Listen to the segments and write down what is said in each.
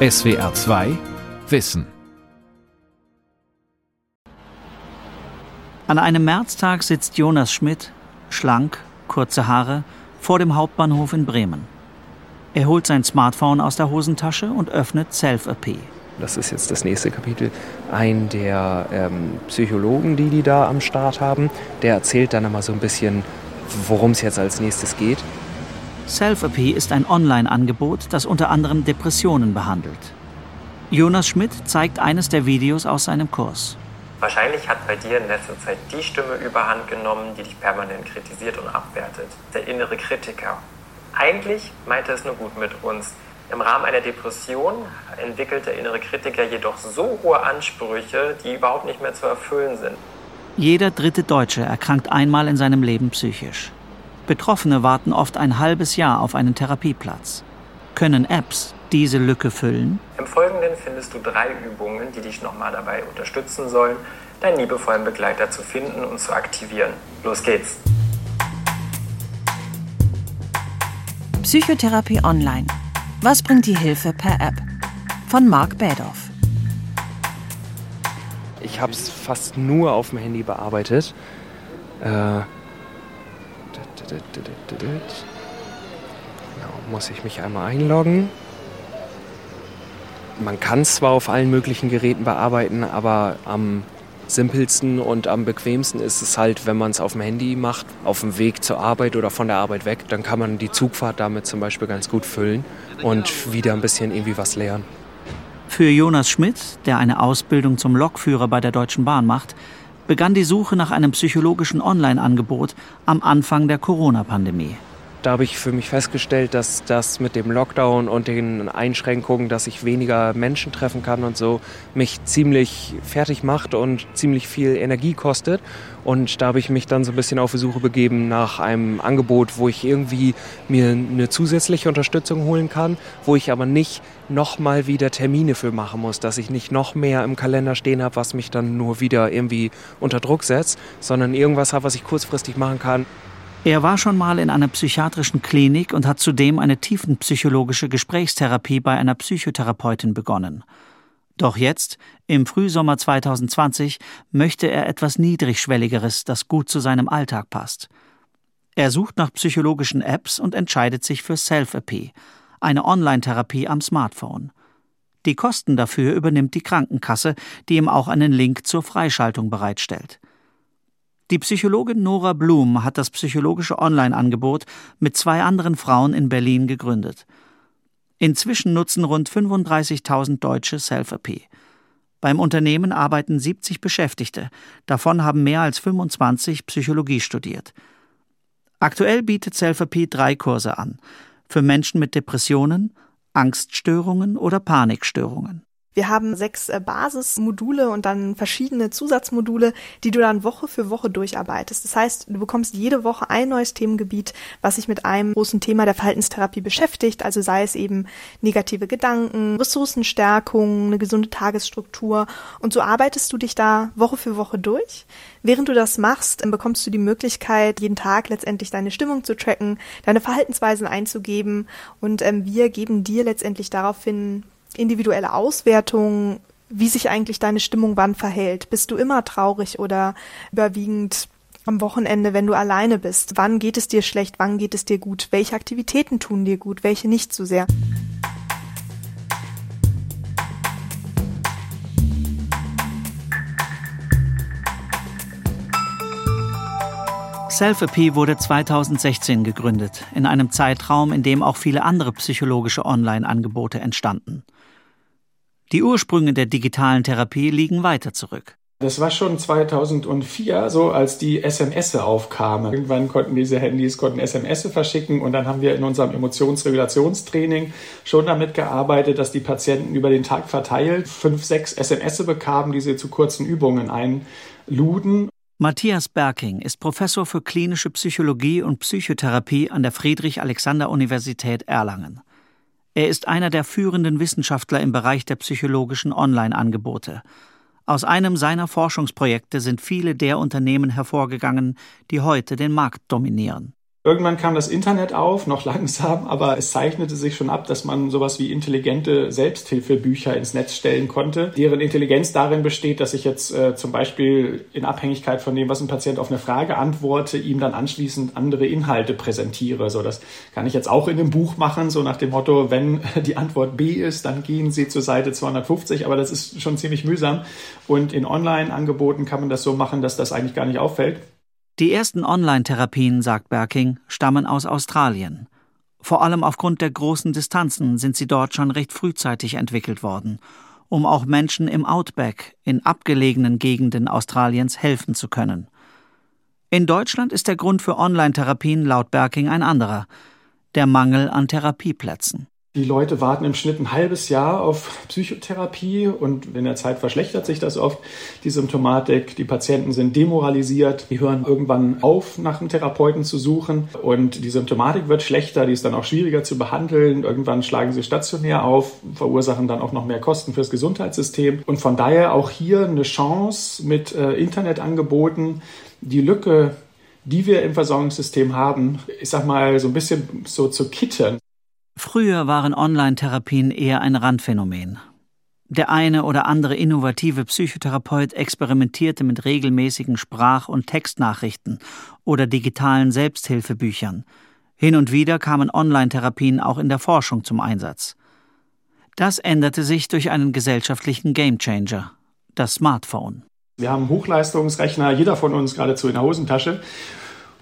SWR 2 Wissen. An einem Märztag sitzt Jonas Schmidt, schlank, kurze Haare, vor dem Hauptbahnhof in Bremen. Er holt sein Smartphone aus der Hosentasche und öffnet Self-AP. Das ist jetzt das nächste Kapitel. Ein der ähm, Psychologen, die die da am Start haben, der erzählt dann einmal so ein bisschen, worum es jetzt als nächstes geht. Self-AP ist ein Online-Angebot, das unter anderem Depressionen behandelt. Jonas Schmidt zeigt eines der Videos aus seinem Kurs. Wahrscheinlich hat bei dir in letzter Zeit die Stimme überhand genommen, die dich permanent kritisiert und abwertet. Der innere Kritiker. Eigentlich meint er es nur gut mit uns. Im Rahmen einer Depression entwickelt der innere Kritiker jedoch so hohe Ansprüche, die überhaupt nicht mehr zu erfüllen sind. Jeder dritte Deutsche erkrankt einmal in seinem Leben psychisch. Betroffene warten oft ein halbes Jahr auf einen Therapieplatz. Können Apps diese Lücke füllen? Im Folgenden findest du drei Übungen, die dich nochmal dabei unterstützen sollen, deinen liebevollen Begleiter zu finden und zu aktivieren. Los geht's! Psychotherapie Online. Was bringt die Hilfe per App? Von Marc Bädorf. Ich habe es fast nur auf dem Handy bearbeitet. Äh, Genau, muss ich mich einmal einloggen. Man kann es zwar auf allen möglichen Geräten bearbeiten, aber am simpelsten und am bequemsten ist es halt, wenn man es auf dem Handy macht, auf dem Weg zur Arbeit oder von der Arbeit weg. Dann kann man die Zugfahrt damit zum Beispiel ganz gut füllen und wieder ein bisschen irgendwie was lernen. Für Jonas Schmidt, der eine Ausbildung zum Lokführer bei der Deutschen Bahn macht, begann die Suche nach einem psychologischen Online-Angebot am Anfang der Corona-Pandemie. Da habe ich für mich festgestellt, dass das mit dem Lockdown und den Einschränkungen, dass ich weniger Menschen treffen kann und so, mich ziemlich fertig macht und ziemlich viel Energie kostet. Und da habe ich mich dann so ein bisschen auf die Suche begeben nach einem Angebot, wo ich irgendwie mir eine zusätzliche Unterstützung holen kann, wo ich aber nicht nochmal wieder Termine für machen muss, dass ich nicht noch mehr im Kalender stehen habe, was mich dann nur wieder irgendwie unter Druck setzt, sondern irgendwas habe, was ich kurzfristig machen kann. Er war schon mal in einer psychiatrischen Klinik und hat zudem eine tiefenpsychologische Gesprächstherapie bei einer Psychotherapeutin begonnen. Doch jetzt, im Frühsommer 2020, möchte er etwas Niedrigschwelligeres, das gut zu seinem Alltag passt. Er sucht nach psychologischen Apps und entscheidet sich für Self-AP, eine Online-Therapie am Smartphone. Die Kosten dafür übernimmt die Krankenkasse, die ihm auch einen Link zur Freischaltung bereitstellt. Die Psychologin Nora Blum hat das psychologische Online-Angebot mit zwei anderen Frauen in Berlin gegründet. Inzwischen nutzen rund 35.000 Deutsche Self-AP. Beim Unternehmen arbeiten 70 Beschäftigte, davon haben mehr als 25 Psychologie studiert. Aktuell bietet Self-AP drei Kurse an für Menschen mit Depressionen, Angststörungen oder Panikstörungen. Wir haben sechs äh, Basismodule und dann verschiedene Zusatzmodule, die du dann Woche für Woche durcharbeitest. Das heißt, du bekommst jede Woche ein neues Themengebiet, was sich mit einem großen Thema der Verhaltenstherapie beschäftigt. Also sei es eben negative Gedanken, Ressourcenstärkung, eine gesunde Tagesstruktur. Und so arbeitest du dich da Woche für Woche durch. Während du das machst, bekommst du die Möglichkeit, jeden Tag letztendlich deine Stimmung zu tracken, deine Verhaltensweisen einzugeben und ähm, wir geben dir letztendlich daraufhin individuelle Auswertung, wie sich eigentlich deine Stimmung wann verhält. Bist du immer traurig oder überwiegend am Wochenende, wenn du alleine bist? Wann geht es dir schlecht? Wann geht es dir gut? Welche Aktivitäten tun dir gut? Welche nicht so sehr? Self-AP wurde 2016 gegründet, in einem Zeitraum, in dem auch viele andere psychologische Online-Angebote entstanden. Die Ursprünge der digitalen Therapie liegen weiter zurück. Das war schon 2004, so als die SMS aufkamen. Irgendwann konnten diese Handys konnten SMS verschicken und dann haben wir in unserem Emotionsregulationstraining schon damit gearbeitet, dass die Patienten über den Tag verteilt fünf, sechs SMS bekamen, die sie zu kurzen Übungen einluden. Matthias Berking ist Professor für klinische Psychologie und Psychotherapie an der Friedrich-Alexander-Universität Erlangen. Er ist einer der führenden Wissenschaftler im Bereich der psychologischen Online-Angebote. Aus einem seiner Forschungsprojekte sind viele der Unternehmen hervorgegangen, die heute den Markt dominieren. Irgendwann kam das Internet auf, noch langsam, aber es zeichnete sich schon ab, dass man sowas wie intelligente Selbsthilfebücher ins Netz stellen konnte, deren Intelligenz darin besteht, dass ich jetzt äh, zum Beispiel in Abhängigkeit von dem, was ein Patient auf eine Frage antworte, ihm dann anschließend andere Inhalte präsentiere. So, das kann ich jetzt auch in einem Buch machen, so nach dem Motto, wenn die Antwort B ist, dann gehen Sie zur Seite 250, aber das ist schon ziemlich mühsam. Und in Online-Angeboten kann man das so machen, dass das eigentlich gar nicht auffällt. Die ersten Online-Therapien, sagt Berking, stammen aus Australien. Vor allem aufgrund der großen Distanzen sind sie dort schon recht frühzeitig entwickelt worden, um auch Menschen im Outback, in abgelegenen Gegenden Australiens helfen zu können. In Deutschland ist der Grund für Online-Therapien laut Berking ein anderer, der Mangel an Therapieplätzen. Die Leute warten im Schnitt ein halbes Jahr auf Psychotherapie und in der Zeit verschlechtert sich das oft, die Symptomatik. Die Patienten sind demoralisiert, die hören irgendwann auf, nach einem Therapeuten zu suchen und die Symptomatik wird schlechter, die ist dann auch schwieriger zu behandeln. Irgendwann schlagen sie stationär auf, verursachen dann auch noch mehr Kosten fürs Gesundheitssystem und von daher auch hier eine Chance mit äh, Internetangeboten, die Lücke die wir im Versorgungssystem haben, ich sag mal, so ein bisschen so zu kitten. Früher waren Online-Therapien eher ein Randphänomen. Der eine oder andere innovative Psychotherapeut experimentierte mit regelmäßigen Sprach- und Textnachrichten oder digitalen Selbsthilfebüchern. Hin und wieder kamen Online-Therapien auch in der Forschung zum Einsatz. Das änderte sich durch einen gesellschaftlichen Gamechanger, das Smartphone. Wir haben Hochleistungsrechner, jeder von uns geradezu in der Hosentasche.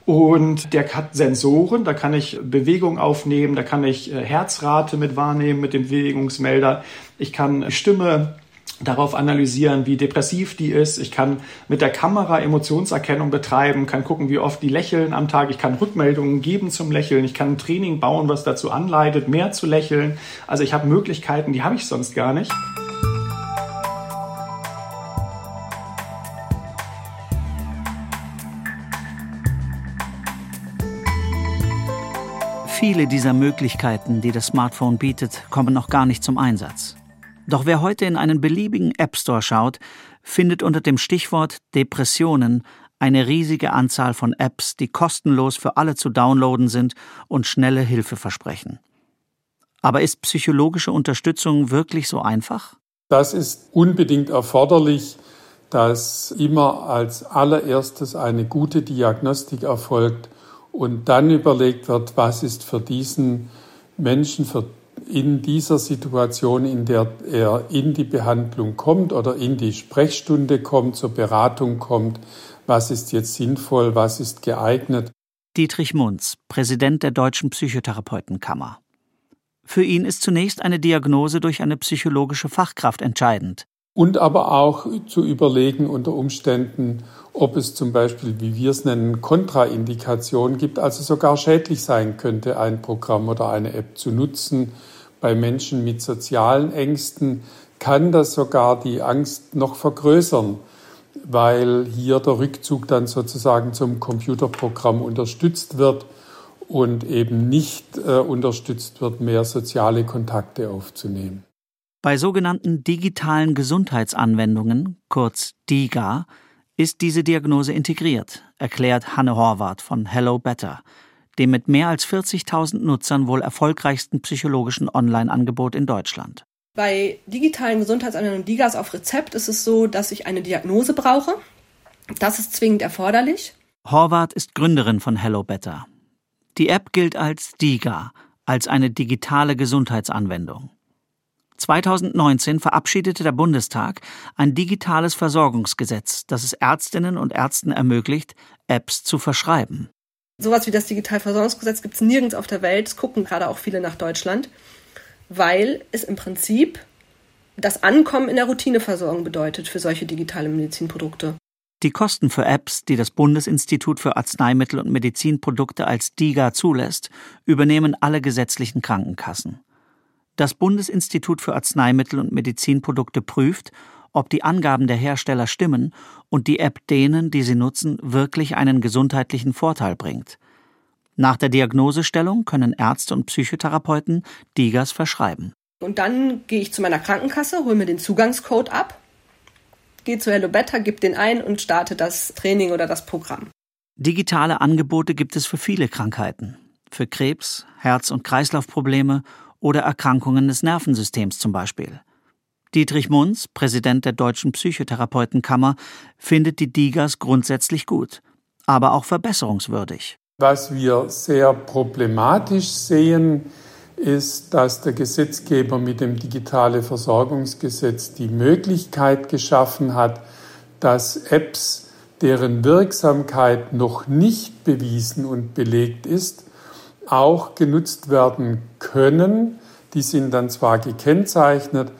Und der hat Sensoren, da kann ich Bewegung aufnehmen, da kann ich äh, Herzrate mit wahrnehmen mit dem Bewegungsmelder. Ich kann Stimme darauf analysieren, wie depressiv die ist. Ich kann mit der Kamera Emotionserkennung betreiben, kann gucken, wie oft die lächeln am Tag. Ich kann Rückmeldungen geben zum Lächeln. Ich kann ein Training bauen, was dazu anleitet, mehr zu lächeln. Also ich habe Möglichkeiten, die habe ich sonst gar nicht. Viele dieser Möglichkeiten, die das Smartphone bietet, kommen noch gar nicht zum Einsatz. Doch wer heute in einen beliebigen App Store schaut, findet unter dem Stichwort Depressionen eine riesige Anzahl von Apps, die kostenlos für alle zu downloaden sind und schnelle Hilfe versprechen. Aber ist psychologische Unterstützung wirklich so einfach? Das ist unbedingt erforderlich, dass immer als allererstes eine gute Diagnostik erfolgt und dann überlegt wird, was ist für diesen Menschen für in dieser Situation, in der er in die Behandlung kommt oder in die Sprechstunde kommt, zur Beratung kommt, was ist jetzt sinnvoll, was ist geeignet. Dietrich Munz, Präsident der Deutschen Psychotherapeutenkammer. Für ihn ist zunächst eine Diagnose durch eine psychologische Fachkraft entscheidend. Und aber auch zu überlegen unter Umständen, ob es zum Beispiel, wie wir es nennen, Kontraindikationen gibt, also sogar schädlich sein könnte, ein Programm oder eine App zu nutzen. Bei Menschen mit sozialen Ängsten kann das sogar die Angst noch vergrößern, weil hier der Rückzug dann sozusagen zum Computerprogramm unterstützt wird und eben nicht äh, unterstützt wird, mehr soziale Kontakte aufzunehmen. Bei sogenannten digitalen Gesundheitsanwendungen, kurz DIGA, ist diese Diagnose integriert, erklärt Hanne Horvath von Hello Better, dem mit mehr als 40.000 Nutzern wohl erfolgreichsten psychologischen Online-Angebot in Deutschland. Bei digitalen Gesundheitsanwendungen DIGAs auf Rezept ist es so, dass ich eine Diagnose brauche. Das ist zwingend erforderlich. Horvath ist Gründerin von Hello Better. Die App gilt als DIGA, als eine digitale Gesundheitsanwendung. 2019 verabschiedete der Bundestag ein digitales Versorgungsgesetz, das es Ärztinnen und Ärzten ermöglicht, Apps zu verschreiben. Sowas wie das Digitalversorgungsgesetz gibt es nirgends auf der Welt. Es gucken gerade auch viele nach Deutschland, weil es im Prinzip das Ankommen in der Routineversorgung bedeutet für solche digitale Medizinprodukte. Die Kosten für Apps, die das Bundesinstitut für Arzneimittel und Medizinprodukte als DIGA zulässt, übernehmen alle gesetzlichen Krankenkassen. Das Bundesinstitut für Arzneimittel und Medizinprodukte prüft, ob die Angaben der Hersteller stimmen und die App denen, die sie nutzen, wirklich einen gesundheitlichen Vorteil bringt. Nach der Diagnosestellung können Ärzte und Psychotherapeuten Digas verschreiben. Und dann gehe ich zu meiner Krankenkasse, hole mir den Zugangscode ab, gehe zu Hello Better, gebe den ein und starte das Training oder das Programm. Digitale Angebote gibt es für viele Krankheiten. Für Krebs, Herz- und Kreislaufprobleme oder Erkrankungen des Nervensystems zum Beispiel. Dietrich Munz, Präsident der Deutschen Psychotherapeutenkammer, findet die Digas grundsätzlich gut, aber auch verbesserungswürdig. Was wir sehr problematisch sehen, ist, dass der Gesetzgeber mit dem Digitale Versorgungsgesetz die Möglichkeit geschaffen hat, dass Apps, deren Wirksamkeit noch nicht bewiesen und belegt ist, auch genutzt werden können. Die sind dann zwar gekennzeichnet,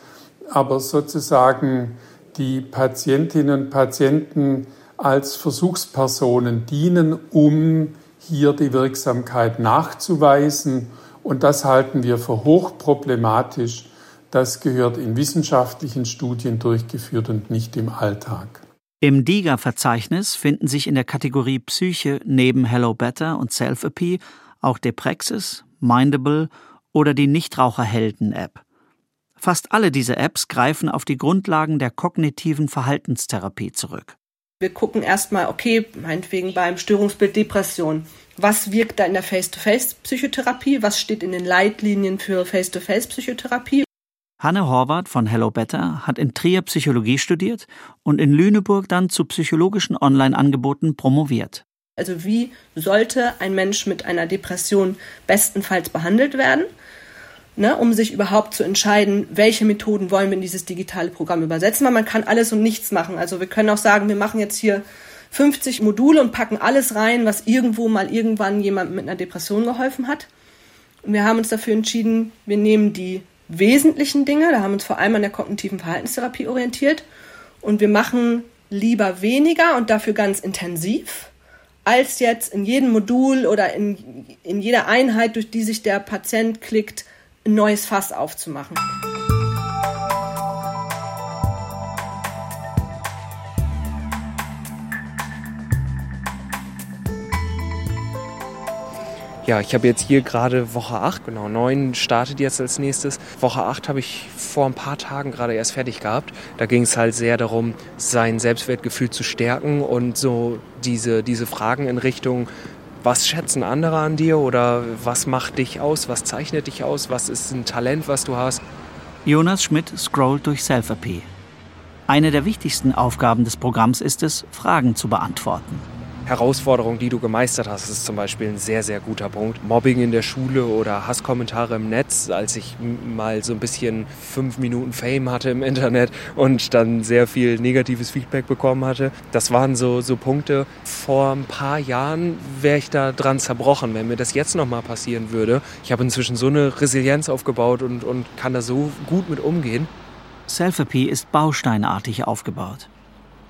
aber sozusagen die Patientinnen und Patienten als Versuchspersonen dienen, um hier die Wirksamkeit nachzuweisen. Und das halten wir für hochproblematisch. Das gehört in wissenschaftlichen Studien durchgeführt und nicht im Alltag. Im DIGA-Verzeichnis finden sich in der Kategorie Psyche neben Hello Better und Selfie auch Deprexis, Mindable oder die Nichtraucherhelden-App. Fast alle diese Apps greifen auf die Grundlagen der kognitiven Verhaltenstherapie zurück. Wir gucken erstmal, okay, meinetwegen beim Störungsbild Depression. Was wirkt da in der Face-to-Face-Psychotherapie? Was steht in den Leitlinien für Face-to-Face-Psychotherapie? Hanne Horvath von Hello Better hat in Trier Psychologie studiert und in Lüneburg dann zu psychologischen Online-Angeboten promoviert. Also wie sollte ein Mensch mit einer Depression bestenfalls behandelt werden? ne, um sich überhaupt zu entscheiden, welche Methoden wollen wir in dieses digitale Programm übersetzen, weil man kann alles und nichts machen. Also wir können auch sagen, wir machen jetzt hier 50 Module und packen alles rein, was irgendwo mal irgendwann jemandem mit einer Depression geholfen hat. Und wir haben uns dafür entschieden, wir nehmen die wesentlichen Dinge, da haben wir uns vor allem an der kognitiven Verhaltenstherapie orientiert und wir machen lieber weniger und dafür ganz intensiv, als jetzt in jedem Modul oder in, in jeder Einheit, durch die sich der Patient klickt, ein neues Fass aufzumachen. Ja, ich habe jetzt hier gerade Woche 8, genau, 9 startet jetzt als nächstes. Woche 8 habe ich vor ein paar Tagen gerade erst fertig gehabt. Da ging es halt sehr darum, sein Selbstwertgefühl zu stärken und so diese, diese Fragen in Richtung, was schätzen andere an dir oder was macht dich aus, was zeichnet dich aus, was ist ein Talent, was du hast. Jonas Schmidt scrollt durch Selfie. Eine der wichtigsten Aufgaben des Programms ist es, Fragen zu beantworten. Herausforderungen, die du gemeistert hast, ist zum Beispiel ein sehr, sehr guter Punkt. Mobbing in der Schule oder Hasskommentare im Netz, als ich mal so ein bisschen fünf Minuten Fame hatte im Internet und dann sehr viel negatives Feedback bekommen hatte. Das waren so, so Punkte. Vor ein paar Jahren wäre ich da dran zerbrochen, wenn mir das jetzt nochmal passieren würde. Ich habe inzwischen so eine Resilienz aufgebaut und, und kann da so gut mit umgehen. Selfie ist bausteinartig aufgebaut.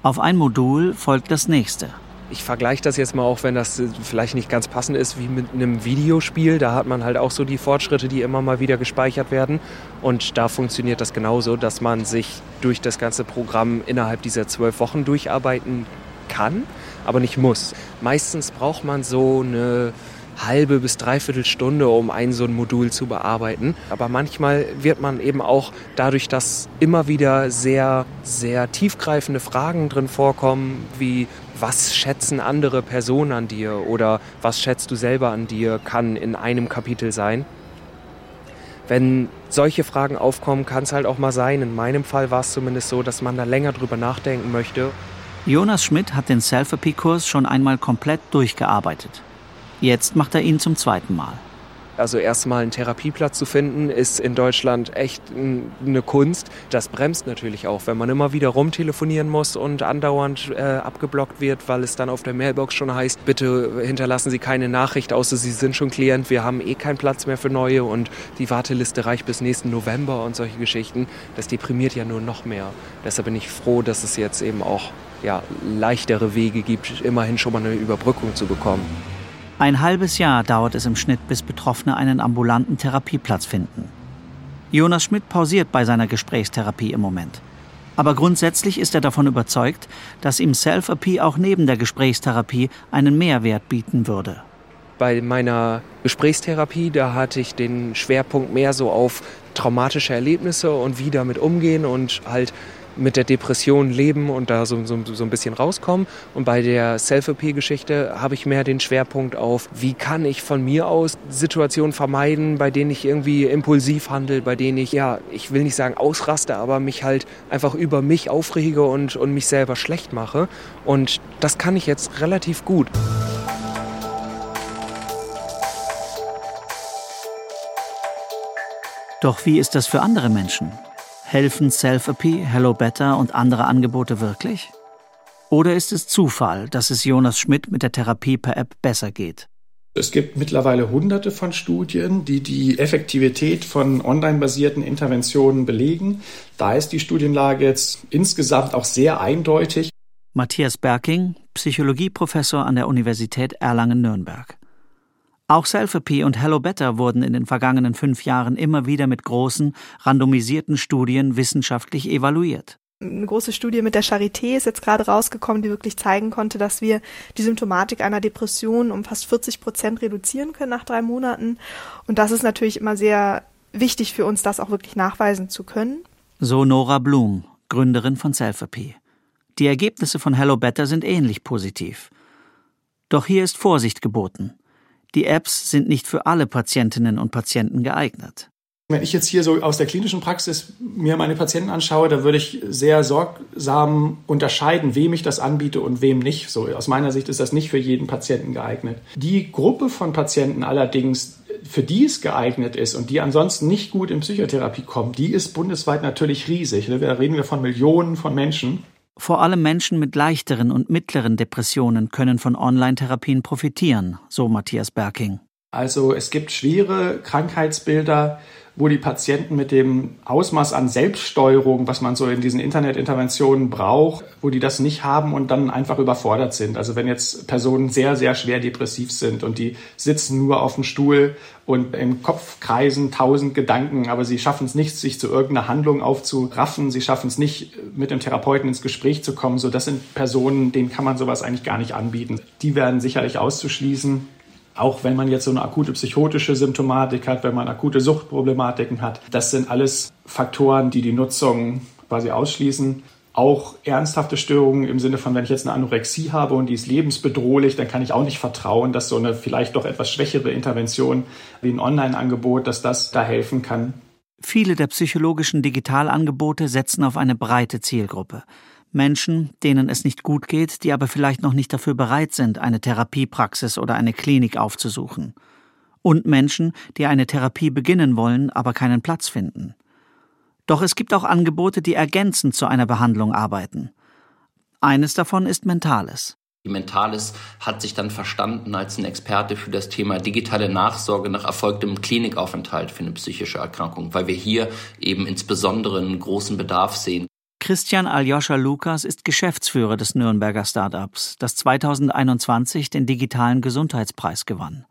Auf ein Modul folgt das nächste. Ich vergleiche das jetzt mal auch, wenn das äh, vielleicht nicht ganz passend ist, wie mit einem Videospiel. Da hat man halt auch so die Fortschritte, die immer mal wieder gespeichert werden. Und da funktioniert das genauso, dass man sich durch das ganze Programm innerhalb dieser zwölf Wochen durcharbeiten kann, aber nicht muss. Meistens braucht man so eine halbe bis dreiviertel Stunde, um ein so ein Modul zu bearbeiten. Aber manchmal wird man eben auch dadurch, dass immer wieder sehr, sehr tiefgreifende Fragen drin vorkommen, wie was schätzen andere Personen an dir oder was schätzt du selber an dir, kann in einem Kapitel sein. Wenn solche Fragen aufkommen, kann es halt auch mal sein, in meinem Fall war es zumindest so, dass man da länger drüber nachdenken möchte. Jonas Schmidt hat den Selfie-Kurs schon einmal komplett durchgearbeitet. Jetzt macht er ihn zum zweiten Mal. Also erstmal einen Therapieplatz zu finden, ist in Deutschland echt eine Kunst. Das bremst natürlich auch, wenn man immer wieder rumtelefonieren muss und andauernd äh, abgeblockt wird, weil es dann auf der Mailbox schon heißt, bitte hinterlassen Sie keine Nachricht, außer Sie sind schon Klient, wir haben eh keinen Platz mehr für neue und die Warteliste reicht bis nächsten November und solche Geschichten. Das deprimiert ja nur noch mehr. Deshalb bin ich froh, dass es jetzt eben auch ja, leichtere Wege gibt, immerhin schon mal eine Überbrückung zu bekommen. Ein halbes Jahr dauert es im Schnitt, bis Betroffene einen ambulanten Therapieplatz finden. Jonas Schmidt pausiert bei seiner Gesprächstherapie im Moment. Aber grundsätzlich ist er davon überzeugt, dass ihm Self-AP auch neben der Gesprächstherapie einen Mehrwert bieten würde. Bei meiner Gesprächstherapie, da hatte ich den Schwerpunkt mehr so auf traumatische Erlebnisse und wie damit umgehen und halt mit der Depression leben und da so, so, so ein bisschen rauskommen. Und bei der Self-OP-Geschichte habe ich mehr den Schwerpunkt auf, wie kann ich von mir aus Situationen vermeiden, bei denen ich irgendwie impulsiv handle, bei denen ich, ja, ich will nicht sagen ausraste, aber mich halt einfach über mich aufrege und, und mich selber schlecht mache. Und das kann ich jetzt relativ gut. Doch wie ist das für andere Menschen? Helfen Selfie, Hello Better und andere Angebote wirklich? Oder ist es Zufall, dass es Jonas Schmidt mit der Therapie per App besser geht? Es gibt mittlerweile hunderte von Studien, die die Effektivität von online-basierten Interventionen belegen. Da ist die Studienlage jetzt insgesamt auch sehr eindeutig. Matthias Berking, Psychologieprofessor an der Universität Erlangen-Nürnberg. Auch Selfie und Hello Better wurden in den vergangenen fünf Jahren immer wieder mit großen, randomisierten Studien wissenschaftlich evaluiert. Eine große Studie mit der Charité ist jetzt gerade rausgekommen, die wirklich zeigen konnte, dass wir die Symptomatik einer Depression um fast 40 Prozent reduzieren können nach drei Monaten. Und das ist natürlich immer sehr wichtig für uns, das auch wirklich nachweisen zu können. So Nora Blum, Gründerin von Selfie. Die Ergebnisse von Hello Better sind ähnlich positiv. Doch hier ist Vorsicht geboten. Die Apps sind nicht für alle Patientinnen und Patienten geeignet. Wenn ich jetzt hier so aus der klinischen Praxis mir meine Patienten anschaue, da würde ich sehr sorgsam unterscheiden, wem ich das anbiete und wem nicht. So aus meiner Sicht ist das nicht für jeden Patienten geeignet. Die Gruppe von Patienten allerdings, für die es geeignet ist und die ansonsten nicht gut in Psychotherapie kommen, die ist bundesweit natürlich riesig. Da reden wir von Millionen von Menschen. Vor allem Menschen mit leichteren und mittleren Depressionen können von Online-Therapien profitieren, so Matthias Berking. Also es gibt schwere Krankheitsbilder, wo die Patienten mit dem Ausmaß an Selbststeuerung, was man so in diesen Internetinterventionen braucht, wo die das nicht haben und dann einfach überfordert sind. Also wenn jetzt Personen sehr, sehr schwer depressiv sind und die sitzen nur auf dem Stuhl und im Kopf kreisen tausend Gedanken, aber sie schaffen es nicht, sich zu irgendeiner Handlung aufzuraffen, sie schaffen es nicht, mit dem Therapeuten ins Gespräch zu kommen. So, das sind Personen, denen kann man sowas eigentlich gar nicht anbieten. Die werden sicherlich auszuschließen. Auch wenn man jetzt so eine akute psychotische Symptomatik hat, wenn man akute Suchtproblematiken hat, das sind alles Faktoren, die die Nutzung quasi ausschließen. Auch ernsthafte Störungen im Sinne von, wenn ich jetzt eine Anorexie habe und die ist lebensbedrohlich, dann kann ich auch nicht vertrauen, dass so eine vielleicht doch etwas schwächere Intervention wie ein Online-Angebot, dass das da helfen kann. Viele der psychologischen Digitalangebote setzen auf eine breite Zielgruppe. Menschen, denen es nicht gut geht, die aber vielleicht noch nicht dafür bereit sind, eine Therapiepraxis oder eine Klinik aufzusuchen. Und Menschen, die eine Therapie beginnen wollen, aber keinen Platz finden. Doch es gibt auch Angebote, die ergänzend zu einer Behandlung arbeiten. Eines davon ist Mentales. Die Mentales hat sich dann verstanden als ein Experte für das Thema digitale Nachsorge nach erfolgtem Klinikaufenthalt für eine psychische Erkrankung, weil wir hier eben insbesondere einen großen Bedarf sehen. Christian Aljoscha Lukas ist Geschäftsführer des Nürnberger Startups, das 2021 den digitalen Gesundheitspreis gewann.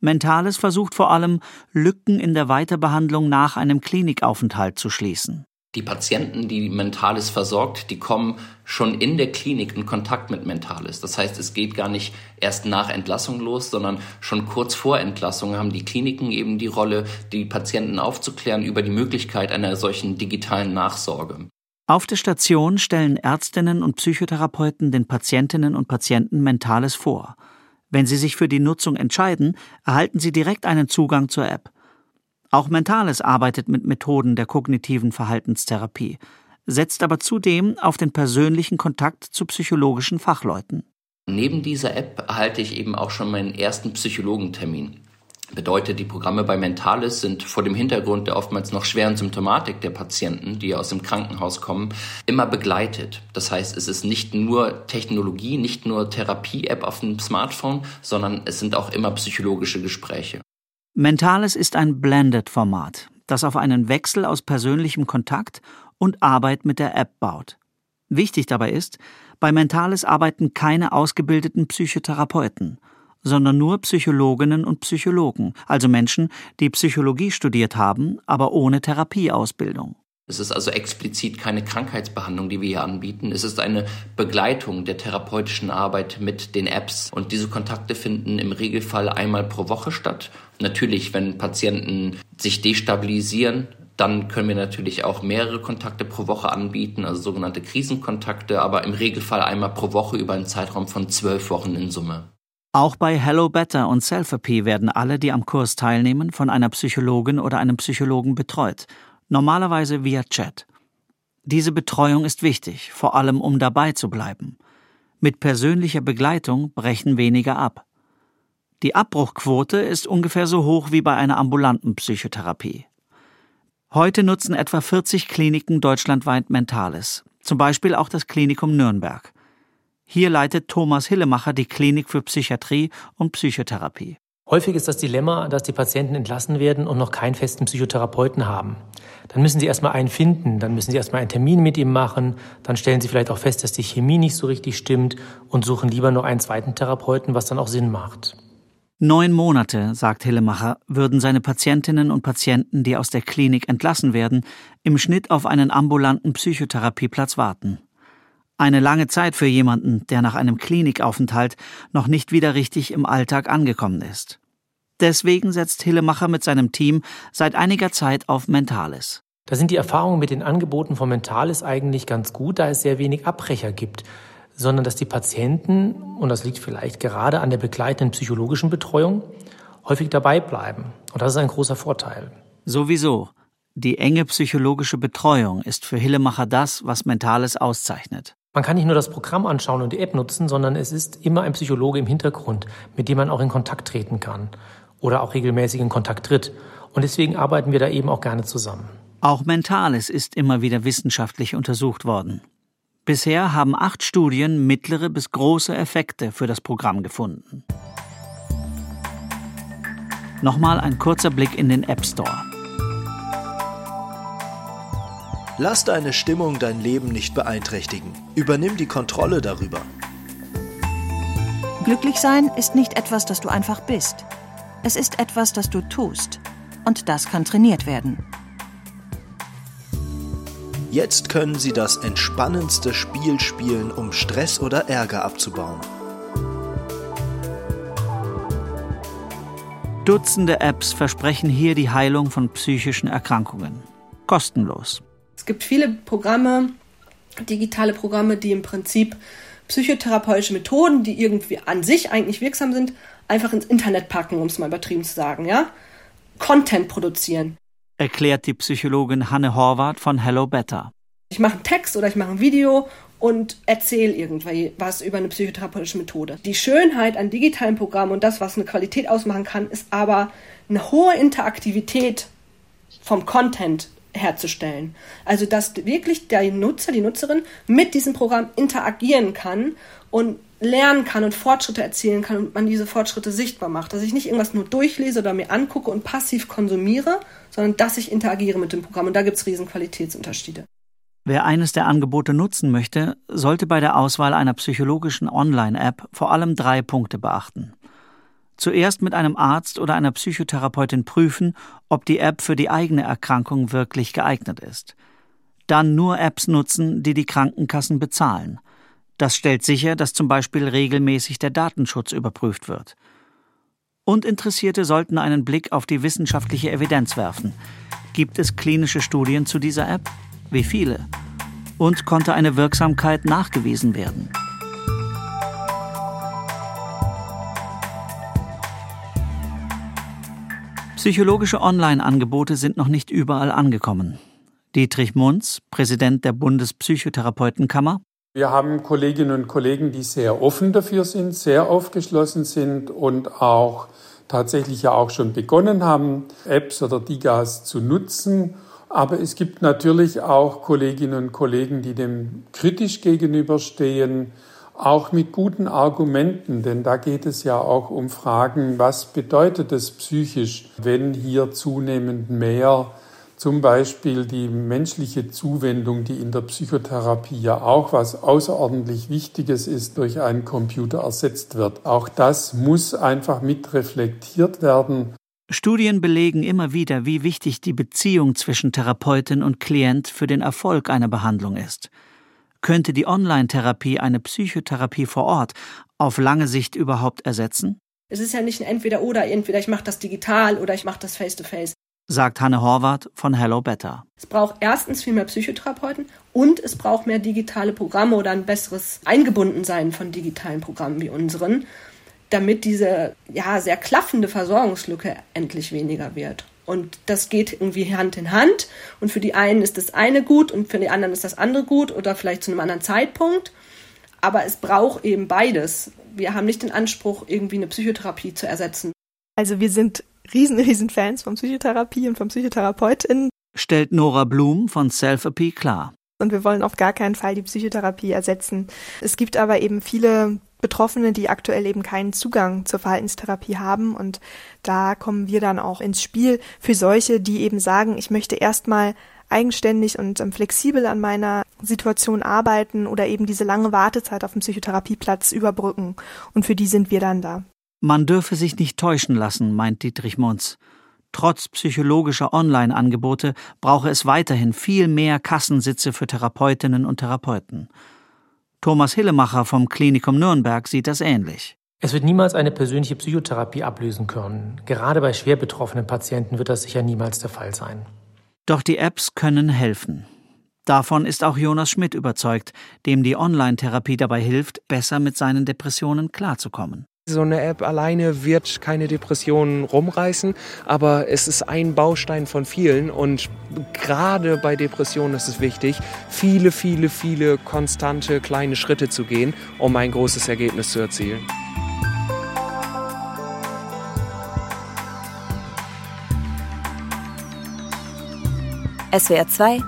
Mentales versucht vor allem, Lücken in der Weiterbehandlung nach einem Klinikaufenthalt zu schließen. Die Patienten, die Mentales versorgt, die kommen schon in der Klinik in Kontakt mit Mentales. Das heißt, es geht gar nicht erst nach Entlassung los, sondern schon kurz vor Entlassung haben die Kliniken eben die Rolle, die Patienten aufzuklären über die Möglichkeit einer solchen digitalen Nachsorge. Auf der Station stellen Ärztinnen und Psychotherapeuten den Patientinnen und Patienten Mentales vor. Wenn sie sich für die Nutzung entscheiden, erhalten sie direkt einen Zugang zur App. Auch Mentales arbeitet mit Methoden der kognitiven Verhaltenstherapie, setzt aber zudem auf den persönlichen Kontakt zu psychologischen Fachleuten. Neben dieser App erhalte ich eben auch schon meinen ersten Psychologentermin. Bedeutet, die Programme bei Mentalis sind vor dem Hintergrund der oftmals noch schweren Symptomatik der Patienten, die aus dem Krankenhaus kommen, immer begleitet. Das heißt, es ist nicht nur Technologie, nicht nur Therapie-App auf dem Smartphone, sondern es sind auch immer psychologische Gespräche. Mentales ist ein Blended-Format, das auf einen Wechsel aus persönlichem Kontakt und Arbeit mit der App baut. Wichtig dabei ist, bei Mentales arbeiten keine ausgebildeten Psychotherapeuten – sondern nur Psychologinnen und Psychologen, also Menschen, die Psychologie studiert haben, aber ohne Therapieausbildung. Es ist also explizit keine Krankheitsbehandlung, die wir hier anbieten. Es ist eine Begleitung der therapeutischen Arbeit mit den Apps. Und diese Kontakte finden im Regelfall einmal pro Woche statt. Natürlich, wenn Patienten sich destabilisieren, Dann können wir natürlich auch mehrere Kontakte pro Woche anbieten, also sogenannte Krisenkontakte, aber im Regelfall einmal pro Woche über einen Zeitraum von zwölf Wochen in Summe. Auch bei Hello Better und Selfie werden alle, die am Kurs teilnehmen, von einer Psychologin oder einem Psychologen betreut, normalerweise via Chat. Diese Betreuung ist wichtig, vor allem um dabei zu bleiben. Mit persönlicher Begleitung brechen weniger ab. Die Abbruchquote ist ungefähr so hoch wie bei einer ambulanten Psychotherapie. Heute nutzen etwa 40 Kliniken deutschlandweit Mentales, zum Beispiel auch das Klinikum Nürnberg. Hier leitet Thomas Hillemacher die Klinik für Psychiatrie und Psychotherapie. Häufig ist das Dilemma, dass die Patienten entlassen werden und noch keinen festen Psychotherapeuten haben. Dann müssen sie erstmal einen finden, dann müssen sie erstmal einen Termin mit ihm machen, dann stellen sie vielleicht auch fest, dass die Chemie nicht so richtig stimmt und suchen lieber noch einen zweiten Therapeuten, was dann auch Sinn macht. Neun Monate, sagt Hillemacher, würden seine Patientinnen und Patienten, die aus der Klinik entlassen werden, im Schnitt auf einen ambulanten Psychotherapieplatz warten. Eine lange Zeit für jemanden, der nach einem Klinikaufenthalt noch nicht wieder richtig im Alltag angekommen ist. Deswegen setzt Hillemacher mit seinem Team seit einiger Zeit auf Mentales. Da sind die Erfahrungen mit den Angeboten von Mentales eigentlich ganz gut, da es sehr wenig Abbrecher gibt sondern dass die Patienten, und das liegt vielleicht gerade an der begleitenden psychologischen Betreuung, häufig dabei bleiben. Und das ist ein großer Vorteil. Sowieso. Die enge psychologische Betreuung ist für Hillemacher das, was Mentales auszeichnet. Man kann nicht nur das Programm anschauen und die App nutzen, sondern es ist immer ein Psychologe im Hintergrund, mit dem man auch in Kontakt treten kann oder auch regelmäßig in Kontakt tritt. Und deswegen arbeiten wir da eben auch gerne zusammen. Auch Mentales ist immer wieder wissenschaftlich untersucht worden. Bisher haben acht Studien mittlere bis große Effekte für das Programm gefunden. Nochmal ein kurzer Blick in den App Store. Lass deine Stimmung dein Leben nicht beeinträchtigen. Übernimm die Kontrolle darüber. Glücklich sein ist nicht etwas, das du einfach bist. Es ist etwas, das du tust. Und das kann trainiert werden. Jetzt können Sie das entspannendste Spiel spielen, um Stress oder Ärger abzubauen. Dutzende Apps versprechen hier die Heilung von psychischen Erkrankungen. Kostenlos. Es gibt viele Programme, digitale Programme, die im Prinzip psychotherapeutische Methoden, die irgendwie an sich eigentlich wirksam sind, einfach ins Internet packen, um es mal übertrieben zu sagen, ja? Content produzieren erklärt die Psychologin Hanne Horvath von Hello Better. Ich mache einen Text oder ich mache ein Video und erzähle irgendwie was über eine psychotherapeutische Methode. Die Schönheit an digitalen Programmen und das, was eine Qualität ausmachen kann, ist aber eine hohe Interaktivität vom Content herzustellen. Also dass wirklich der Nutzer, die Nutzerin mit diesem Programm interagieren kann und lernen kann und Fortschritte erzielen kann und man diese Fortschritte sichtbar macht. Dass ich nicht irgendwas nur durchlese oder mir angucke und passiv konsumiere, sondern dass ich interagiere mit dem Programm. Und da gibt es riesen Qualitätsunterschiede. Wer eines der Angebote nutzen möchte, sollte bei der Auswahl einer psychologischen Online-App vor allem drei Punkte beachten. Zuerst mit einem Arzt oder einer Psychotherapeutin prüfen, ob die App für die eigene Erkrankung wirklich geeignet ist. Dann nur Apps nutzen, die die Krankenkassen bezahlen – das stellt sicher, dass zum Beispiel regelmäßig der Datenschutz überprüft wird. Und Interessierte sollten einen Blick auf die wissenschaftliche Evidenz werfen. Gibt es klinische Studien zu dieser App? Wie viele? Und konnte eine Wirksamkeit nachgewiesen werden? Psychologische Online-Angebote sind noch nicht überall angekommen. Dietrich Munz, Präsident der Bundespsychotherapeutenkammer, wir haben Kolleginnen und Kollegen, die sehr offen dafür sind, sehr aufgeschlossen sind und auch tatsächlich ja auch schon begonnen haben, Apps oder Digas zu nutzen. Aber es gibt natürlich auch Kolleginnen und Kollegen, die dem kritisch gegenüberstehen, auch mit guten Argumenten, denn da geht es ja auch um Fragen, was bedeutet es psychisch, wenn hier zunehmend mehr zum Beispiel die menschliche Zuwendung, die in der Psychotherapie ja auch was außerordentlich Wichtiges ist, durch einen Computer ersetzt wird. Auch das muss einfach mit reflektiert werden. Studien belegen immer wieder, wie wichtig die Beziehung zwischen Therapeutin und Klient für den Erfolg einer Behandlung ist. Könnte die Online-Therapie eine Psychotherapie vor Ort auf lange Sicht überhaupt ersetzen? Es ist ja nicht ein Entweder oder, entweder ich mache das digital oder ich mache das face-to-face. sagt Hanne Horvath von Hello Better. Es braucht erstens viel mehr Psychotherapeuten und es braucht mehr digitale Programme oder ein besseres Eingebundensein von digitalen Programmen wie unseren, damit diese ja sehr klaffende Versorgungslücke endlich weniger wird. Und das geht irgendwie Hand in Hand. Und für die einen ist das eine gut und für die anderen ist das andere gut oder vielleicht zu einem anderen Zeitpunkt. Aber es braucht eben beides. Wir haben nicht den Anspruch, irgendwie eine Psychotherapie zu ersetzen. Also wir sind riesen, riesen Fans von Psychotherapie und von PsychotherapeutInnen. Stellt Nora Blum von Selfie klar. Und wir wollen auf gar keinen Fall die Psychotherapie ersetzen. Es gibt aber eben viele Betroffene, die aktuell eben keinen Zugang zur Verhaltenstherapie haben. Und da kommen wir dann auch ins Spiel für solche, die eben sagen, ich möchte erstmal eigenständig und ähm, flexibel an meiner Situation arbeiten oder eben diese lange Wartezeit auf dem Psychotherapieplatz überbrücken. Und für die sind wir dann da. Man dürfe sich nicht täuschen lassen, meint Dietrich Munz. Trotz psychologischer Online-Angebote brauche es weiterhin viel mehr Kassensitze für Therapeutinnen und Therapeuten. Thomas Hillemacher vom Klinikum Nürnberg sieht das ähnlich. Es wird niemals eine persönliche Psychotherapie ablösen können. Gerade bei schwer betroffenen Patienten wird das sicher niemals der Fall sein. Doch die Apps können helfen. Davon ist auch Jonas Schmidt überzeugt, dem die Online-Therapie dabei hilft, besser mit seinen Depressionen klarzukommen. So eine App alleine wird keine Depressionen rumreißen, aber es ist ein Baustein von vielen und gerade bei Depressionen ist es wichtig, viele, viele, viele konstante kleine Schritte zu gehen, um ein großes Ergebnis zu erzielen. SWR 2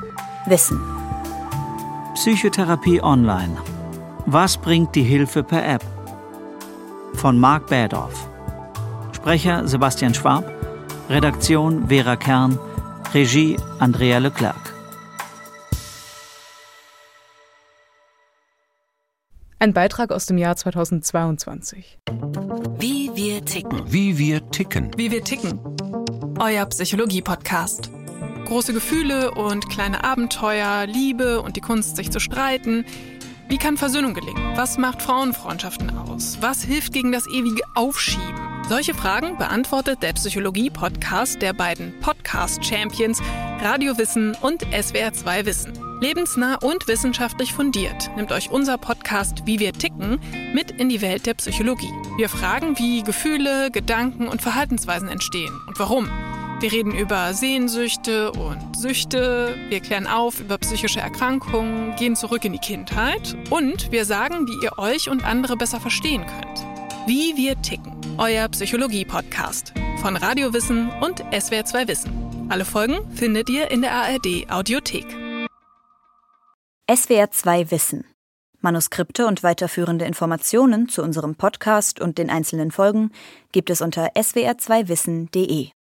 Wissen Psychotherapie online. Was bringt die Hilfe per App? Von Marc Bädorf. Sprecher Sebastian Schwab, Redaktion Vera Kern, Regie Andrea Leclerc. Ein Beitrag aus dem Jahr 2022. Wie wir ticken. Wie wir ticken. Wie wir ticken. Euer Psychologie-Podcast. Große Gefühle und kleine Abenteuer, Liebe und die Kunst, sich zu streiten – wie kann Versöhnung gelingen? Was macht Frauenfreundschaften aus? Was hilft gegen das ewige Aufschieben? Solche Fragen beantwortet der Psychologie-Podcast der beiden Podcast-Champions Radio Wissen und SWR2 Wissen. Lebensnah und wissenschaftlich fundiert nimmt euch unser Podcast Wie wir ticken mit in die Welt der Psychologie. Wir fragen, wie Gefühle, Gedanken und Verhaltensweisen entstehen und warum. Wir reden über Sehnsüchte und Süchte, wir klären auf über psychische Erkrankungen, gehen zurück in die Kindheit und wir sagen, wie ihr euch und andere besser verstehen könnt. Wie wir ticken. Euer Psychologie-Podcast von Radiowissen und SWR2 Wissen. Alle Folgen findet ihr in der ARD Audiothek. SWR2 Wissen. Manuskripte und weiterführende Informationen zu unserem Podcast und den einzelnen Folgen gibt es unter swr2wissen.de.